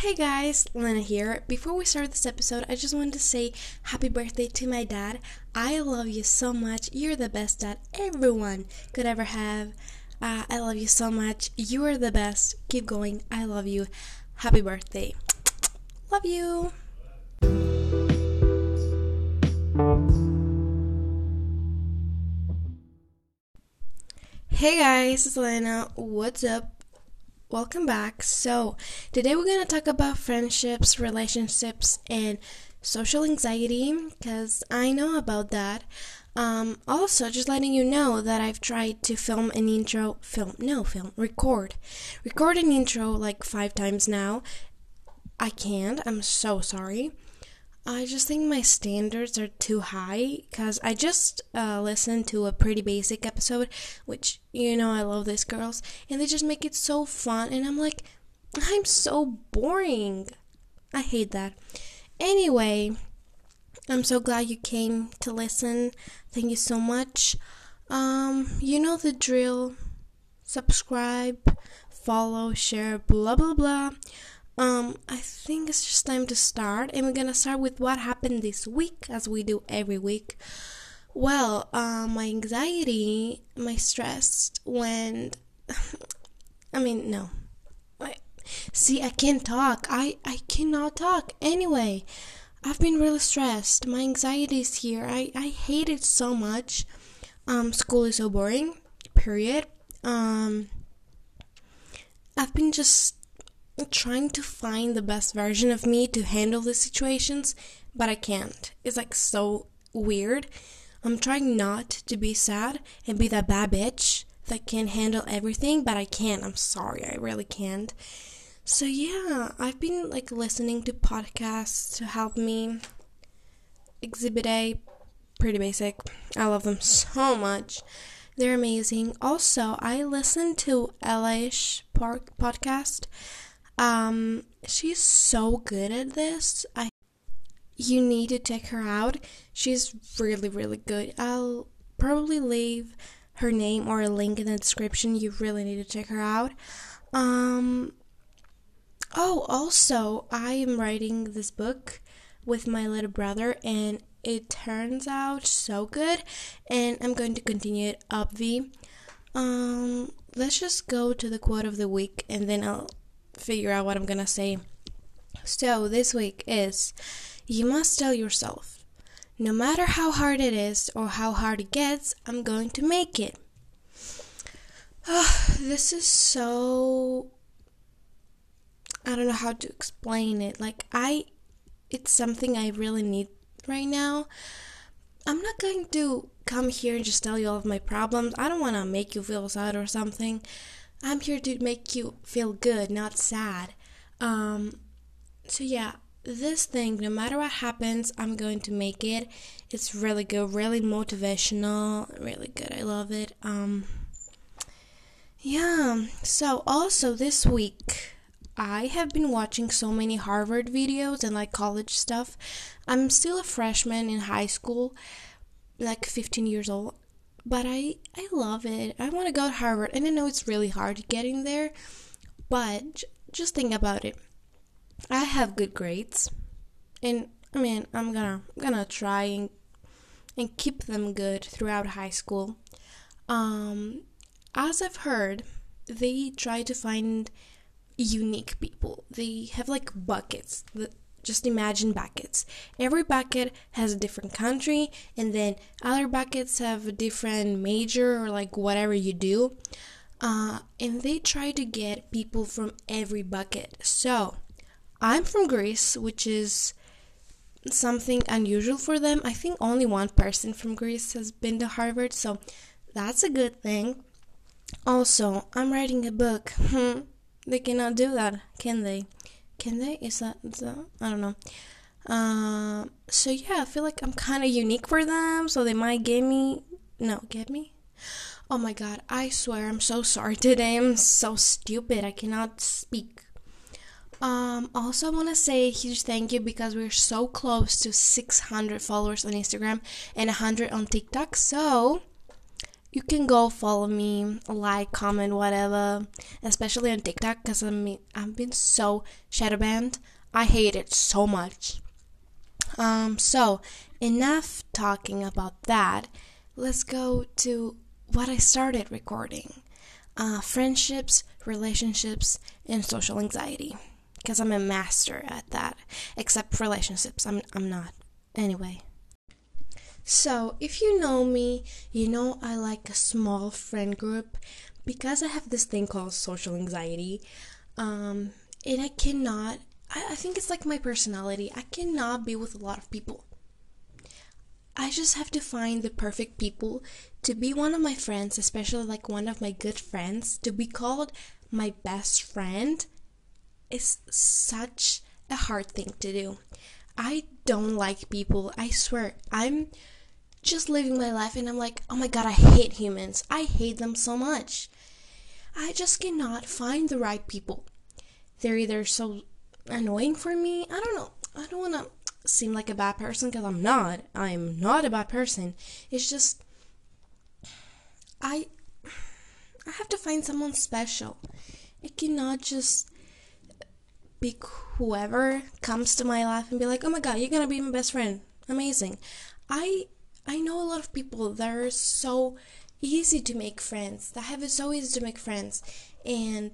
Hey guys, Lena here. Before we start this episode, I just wanted to say happy birthday to my dad. I love you so much. You're the best dad everyone could ever have. Uh, I love you so much. You are the best. Keep going. I love you. Happy birthday. Love you. Hey guys, it's Lena. What's up? Welcome back. So, today we're going to talk about friendships, relationships, and social anxiety because I know about that. Um, also, just letting you know that I've tried to film an intro, film, no, film, record, record an intro like five times now. I can't. I'm so sorry. I just think my standards are too high because I just uh, listened to a pretty basic episode, which you know I love these girls, and they just make it so fun, and I'm like, I'm so boring. I hate that. Anyway, I'm so glad you came to listen. Thank you so much. Um, you know the drill. Subscribe, follow, share, blah blah blah. Um, I think it's just time to start, and we're gonna start with what happened this week, as we do every week. Well, uh, my anxiety, my stress went. I mean, no. I, see, I can't talk. I I cannot talk. Anyway, I've been really stressed. My anxiety is here. I I hate it so much. Um, school is so boring. Period. Um, I've been just trying to find the best version of me to handle the situations, but I can't. It's like so weird. I'm trying not to be sad and be that bad bitch that can handle everything, but I can't. I'm sorry, I really can't. So yeah, I've been like listening to podcasts to help me. Exhibit A, pretty basic. I love them so much. They're amazing. Also, I listen to Ella-ish Park podcast. Um, she's so good at this. I you need to check her out. She's really really good. I'll probably leave her name or a link in the description. You really need to check her out. Um Oh, also, I am writing this book with my little brother and it turns out so good and I'm going to continue it up V. Um let's just go to the quote of the week and then I'll figure out what I'm gonna say. So, this week is you must tell yourself, no matter how hard it is or how hard it gets, I'm going to make it. Oh, this is so. I don't know how to explain it. Like, I. It's something I really need right now. I'm not going to come here and just tell you all of my problems. I don't want to make you feel sad or something. I'm here to make you feel good, not sad. Um, so yeah, this thing, no matter what happens, I'm going to make it. It's really good, really motivational, really good. I love it. Um, yeah. So also this week, I have been watching so many Harvard videos and like college stuff. I'm still a freshman in high school, like 15 years old, but I I love it. I want to go to Harvard, and I know it's really hard getting there, but j- just think about it. I have good grades, and I mean I'm gonna gonna try and and keep them good throughout high school. Um, as I've heard, they try to find unique people. They have like buckets. Just imagine buckets. Every bucket has a different country, and then other buckets have a different major or like whatever you do. Uh, and they try to get people from every bucket. So, I'm from Greece, which is something unusual for them. I think only one person from Greece has been to Harvard, so that's a good thing. Also, I'm writing a book. they cannot do that, can they? Can they? Is that, is that I don't know. Uh, so yeah, I feel like I'm kind of unique for them, so they might get me. No, get me. Oh my god, I swear I'm so sorry today. I'm so stupid. I cannot speak. Um, also, I want to say a huge thank you because we're so close to 600 followers on Instagram and 100 on TikTok. So, you can go follow me, like, comment, whatever, especially on TikTok because I mean, I've been so shadow banned. I hate it so much. Um, so enough talking about that. Let's go to what I started recording uh, friendships, relationships, and social anxiety. Because I'm a master at that. Except relationships, I'm, I'm not. Anyway. So, if you know me, you know I like a small friend group because I have this thing called social anxiety. Um, and I cannot, I, I think it's like my personality. I cannot be with a lot of people. I just have to find the perfect people to be one of my friends, especially like one of my good friends, to be called my best friend is such a hard thing to do. I don't like people. I swear. I'm just living my life and I'm like, oh my god, I hate humans. I hate them so much. I just cannot find the right people. They're either so annoying for me. I don't know. I don't want to seem like a bad person because I'm not. I'm not a bad person. It's just I I have to find someone special. It cannot just be whoever comes to my life and be like, "Oh my god, you're going to be my best friend." Amazing. I I know a lot of people that are so easy to make friends. That have it so easy to make friends. And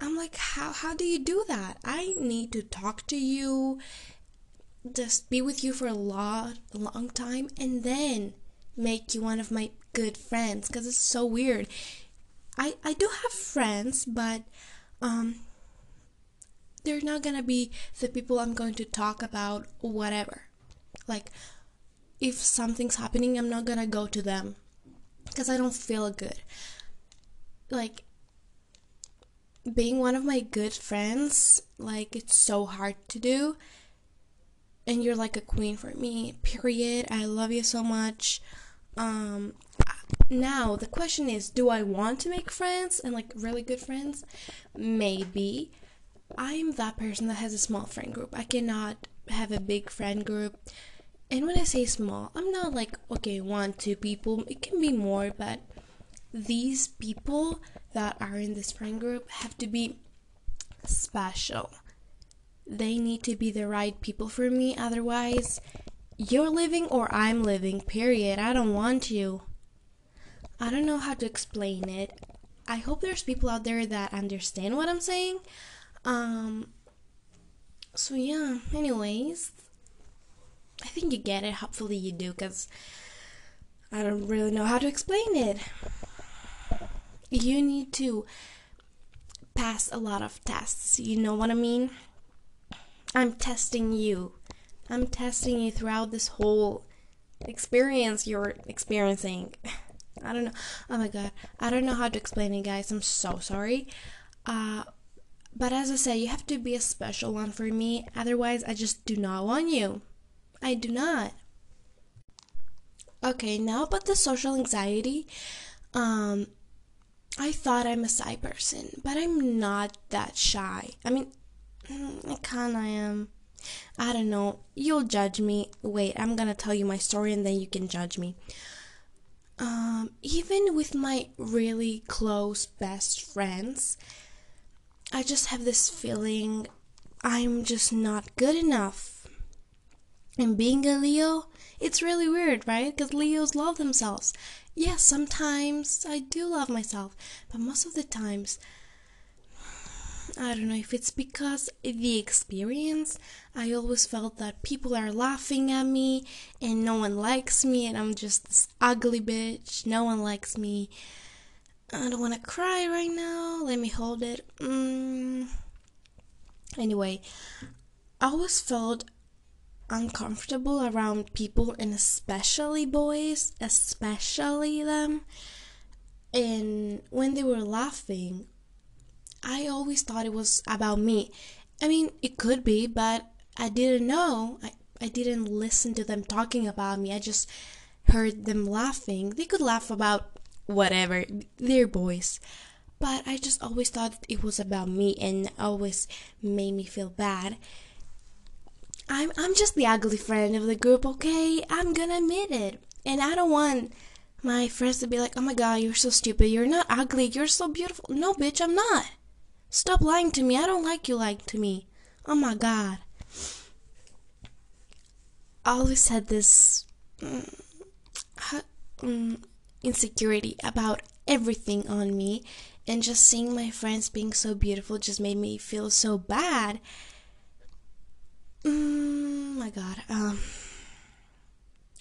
I'm like, how how do you do that? I need to talk to you just be with you for a lot, a long time, and then make you one of my good friends because it's so weird. I I do have friends, but um, they're not gonna be the people I'm going to talk about whatever. Like, if something's happening, I'm not gonna go to them because I don't feel good. Like, being one of my good friends, like, it's so hard to do and you're like a queen for me. Period. I love you so much. Um now the question is, do I want to make friends and like really good friends? Maybe. I'm that person that has a small friend group. I cannot have a big friend group. And when I say small, I'm not like okay, one, two people. It can be more, but these people that are in this friend group have to be special they need to be the right people for me. Otherwise, you're living or I'm living, period. I don't want you. I don't know how to explain it. I hope there's people out there that understand what I'm saying. Um so yeah, anyways, I think you get it. Hopefully you do cuz I don't really know how to explain it. You need to pass a lot of tests. You know what I mean? I'm testing you. I'm testing you throughout this whole experience you're experiencing. I don't know. Oh my god. I don't know how to explain it, guys. I'm so sorry. Uh, but as I said, you have to be a special one for me. Otherwise, I just do not want you. I do not. Okay, now about the social anxiety. Um, I thought I'm a shy person, but I'm not that shy. I mean, Mm, I kinda am. I don't know. You'll judge me. Wait, I'm gonna tell you my story and then you can judge me. Um, even with my really close best friends, I just have this feeling I'm just not good enough. And being a Leo, it's really weird, right? Because Leos love themselves. Yes, sometimes I do love myself, but most of the times I don't know if it's because the experience. I always felt that people are laughing at me and no one likes me, and I'm just this ugly bitch. No one likes me. I don't want to cry right now. Let me hold it. Mm. Anyway, I always felt uncomfortable around people, and especially boys, especially them. And when they were laughing, I always thought it was about me. I mean, it could be, but I didn't know. I, I didn't listen to them talking about me. I just heard them laughing. They could laugh about whatever, their boys. But I just always thought it was about me and always made me feel bad. I'm I'm just the ugly friend of the group, okay? I'm gonna admit it. And I don't want my friends to be like, oh my god, you're so stupid. You're not ugly. You're so beautiful. No, bitch, I'm not. Stop lying to me. I don't like you lying to me. Oh my god. I always had this um, insecurity about everything on me, and just seeing my friends being so beautiful just made me feel so bad. Mm, my god. Um,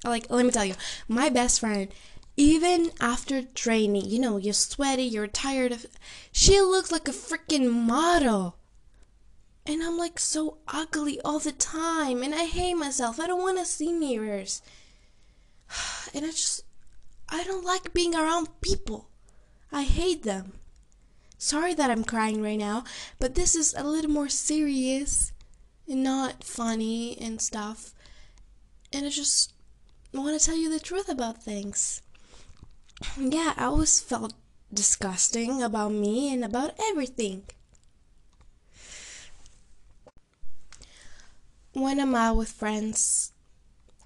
like, let me tell you, my best friend even after training, you know, you're sweaty, you're tired of. She looks like a freaking model. And I'm like so ugly all the time. And I hate myself. I don't want to see mirrors. And I just. I don't like being around people. I hate them. Sorry that I'm crying right now, but this is a little more serious and not funny and stuff. And I just want to tell you the truth about things yeah, I always felt disgusting about me and about everything. When I'm out with friends,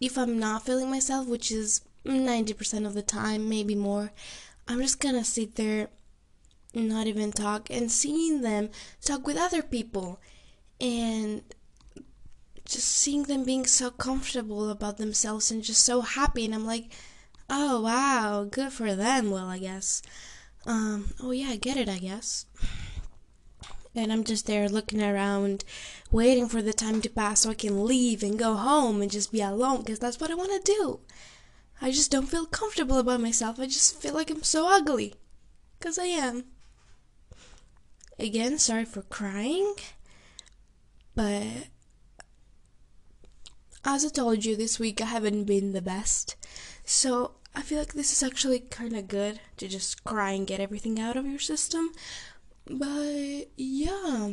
if I'm not feeling myself, which is 90% of the time, maybe more, I'm just gonna sit there not even talk and seeing them talk with other people and just seeing them being so comfortable about themselves and just so happy and I'm like Oh, wow. Good for them. Well, I guess. Um, oh, yeah, I get it, I guess. And I'm just there looking around, waiting for the time to pass so I can leave and go home and just be alone because that's what I want to do. I just don't feel comfortable about myself. I just feel like I'm so ugly. Because I am. Again, sorry for crying. But as I told you this week, I haven't been the best. So I feel like this is actually kind of good to just cry and get everything out of your system. But yeah,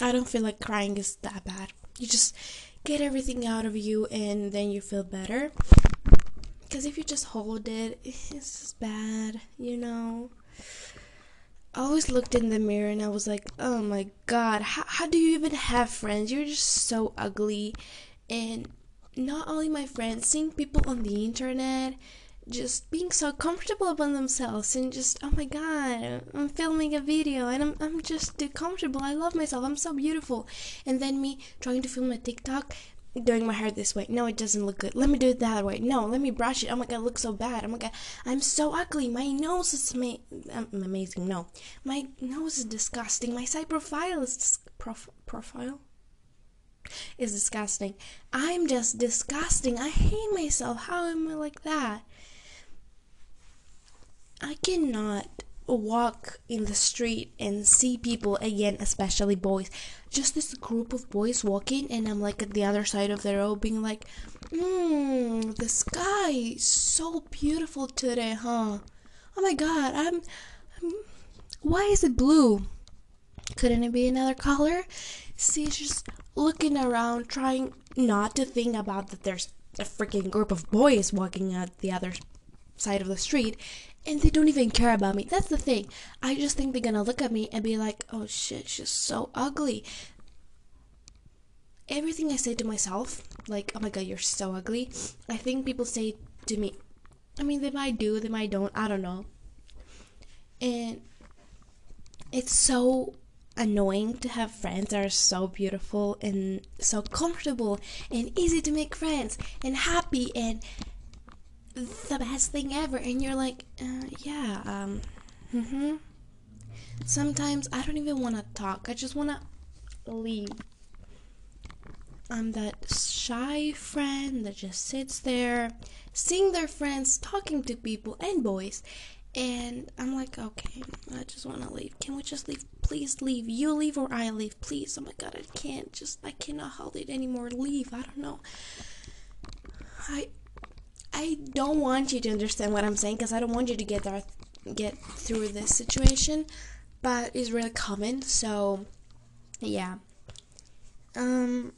I don't feel like crying is that bad. You just get everything out of you and then you feel better. Because if you just hold it, it's just bad, you know? I always looked in the mirror and I was like, oh my god, how, how do you even have friends? You're just so ugly. And not only my friends, seeing people on the internet just being so comfortable about themselves and just oh my god i'm filming a video and i'm, I'm just too comfortable i love myself i'm so beautiful and then me trying to film a tiktok doing my hair this way no it doesn't look good let me do it the other way no let me brush it oh my god it looks so bad oh my god i'm so ugly my nose is um, amazing no my nose is disgusting my side profile is dis- prof- profile is disgusting. I'm just disgusting. I hate myself. How am I like that? I cannot walk in the street and see people again, especially boys. Just this group of boys walking, and I'm like at the other side of the road, being like, "Mmm, the sky is so beautiful today, huh? Oh my god, I'm, I'm why is it blue? Couldn't it be another color? See, just looking around, trying not to think about that there's a freaking group of boys walking at the other side of the street and they don't even care about me. That's the thing. I just think they're gonna look at me and be like, oh shit, she's so ugly. Everything I say to myself, like, oh my god, you're so ugly, I think people say to me, I mean, they might do, they might don't, I don't know. And it's so annoying to have friends that are so beautiful and so comfortable and easy to make friends and happy and the best thing ever and you're like uh, yeah um mhm sometimes i don't even want to talk i just want to leave i'm that shy friend that just sits there seeing their friends talking to people and boys and I'm like, okay, I just want to leave. Can we just leave? Please leave. You leave or I leave, please. Oh my god, I can't. Just I cannot hold it anymore. Leave. I don't know. I I don't want you to understand what I'm saying because I don't want you to get there, get through this situation, but it's really common. So, yeah. Um,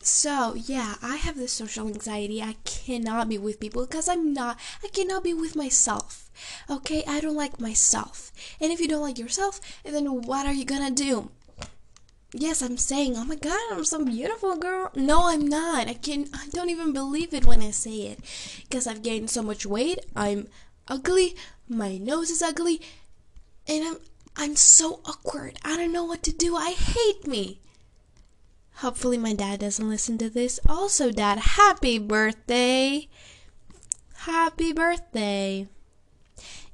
so, yeah, I have this social anxiety. I cannot be with people because I'm not, I cannot be with myself. Okay, I don't like myself. And if you don't like yourself, then what are you gonna do? Yes, I'm saying, oh my god, I'm so beautiful, girl. No, I'm not. I can I don't even believe it when I say it. Because I've gained so much weight. I'm ugly. My nose is ugly. And I'm I'm so awkward. I don't know what to do. I hate me. Hopefully my dad doesn't listen to this. Also, dad, happy birthday. Happy birthday.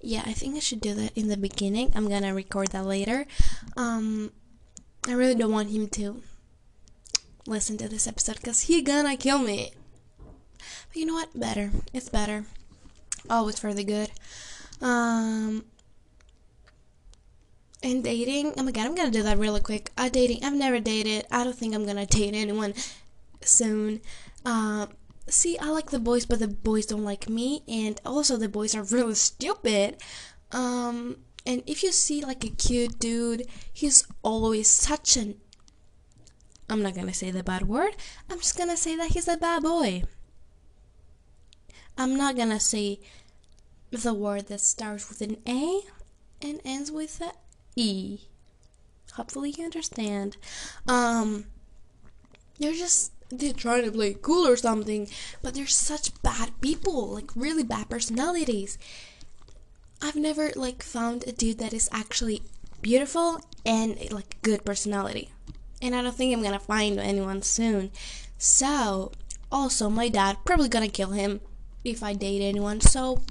Yeah, I think I should do that in the beginning. I'm going to record that later. Um I really don't want him to listen to this episode because he gonna kill me. But you know what? Better. It's better. Always for the good. Um. And dating. Oh my god, I'm gonna do that really quick. Uh, dating. I've never dated. I don't think I'm gonna date anyone soon. Uh, see, I like the boys, but the boys don't like me, and also the boys are really stupid. Um, and if you see like a cute dude, he's always such an. I'm not gonna say the bad word, I'm just gonna say that he's a bad boy. I'm not gonna say the word that starts with an A and ends with a E. Hopefully you understand. Um, they're just they're trying to play cool or something, but they're such bad people, like really bad personalities. I've never like found a dude that is actually beautiful and like good personality. And I don't think I'm gonna find anyone soon. So, also my dad probably gonna kill him if I date anyone. So,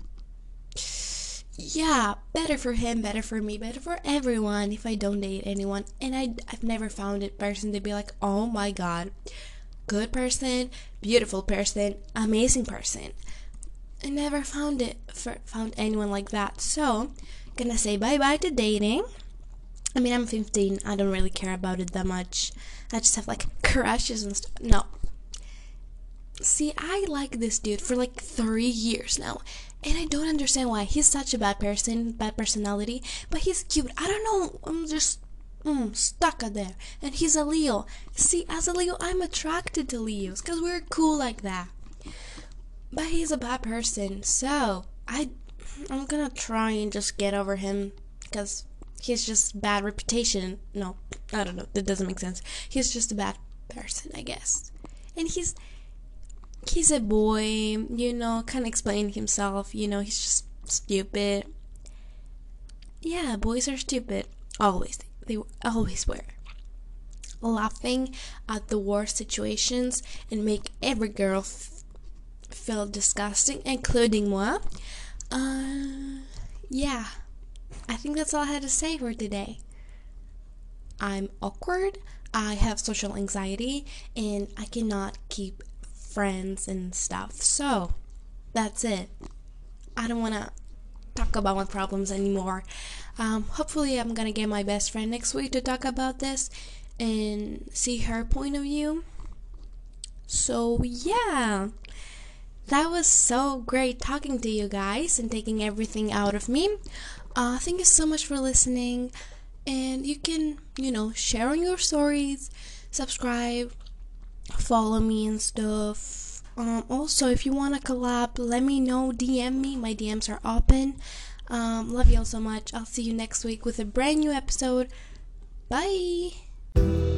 yeah, better for him, better for me, better for everyone if I don't date anyone. And I, I've never found a person to be like, oh my god, good person, beautiful person, amazing person. I never found it found anyone like that. So, gonna say bye bye to dating. I mean, I'm 15. I don't really care about it that much. I just have like crushes and stuff. No. See, I like this dude for like three years now, and I don't understand why. He's such a bad person, bad personality, but he's cute. I don't know. I'm just mm, stuck there. And he's a Leo. See, as a Leo, I'm attracted to Leos because we're cool like that but he's a bad person. So I, I'm gonna try and just get over him because he's just bad reputation. No, I don't know. That doesn't make sense. He's just a bad person, I guess. And he's he's a boy, you know, can't explain himself. You know, he's just stupid. Yeah, boys are stupid. Always. They always were. Laughing at the worst situations and make every girl feel disgusting, including moi. Uh, yeah, I think that's all I had to say for today. I'm awkward, I have social anxiety, and I cannot keep friends and stuff. So, that's it. I don't want to talk about my problems anymore. Um, hopefully, I'm gonna get my best friend next week to talk about this and see her point of view. So, yeah that was so great talking to you guys and taking everything out of me. Uh, thank you so much for listening. And you can, you know, share on your stories, subscribe, follow me and stuff. Um, also, if you want to collab, let me know. DM me. My DMs are open. Um, love you all so much. I'll see you next week with a brand new episode. Bye.